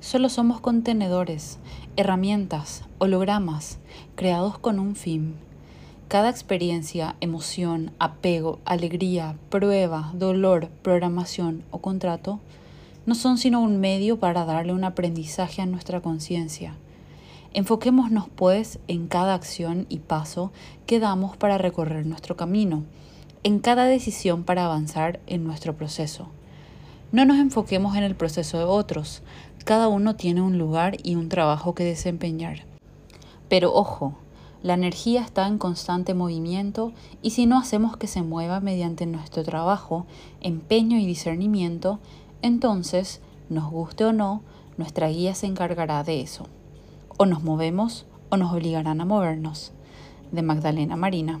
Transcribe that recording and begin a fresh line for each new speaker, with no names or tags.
Solo somos contenedores, herramientas, hologramas, creados con un fin. Cada experiencia, emoción, apego, alegría, prueba, dolor, programación o contrato no son sino un medio para darle un aprendizaje a nuestra conciencia. Enfoquémonos pues en cada acción y paso que damos para recorrer nuestro camino, en cada decisión para avanzar en nuestro proceso. No nos enfoquemos en el proceso de otros, cada uno tiene un lugar y un trabajo que desempeñar. Pero ojo, la energía está en constante movimiento y si no hacemos que se mueva mediante nuestro trabajo, empeño y discernimiento, entonces, nos guste o no, nuestra guía se encargará de eso. O nos movemos o nos obligarán a movernos. De Magdalena Marina.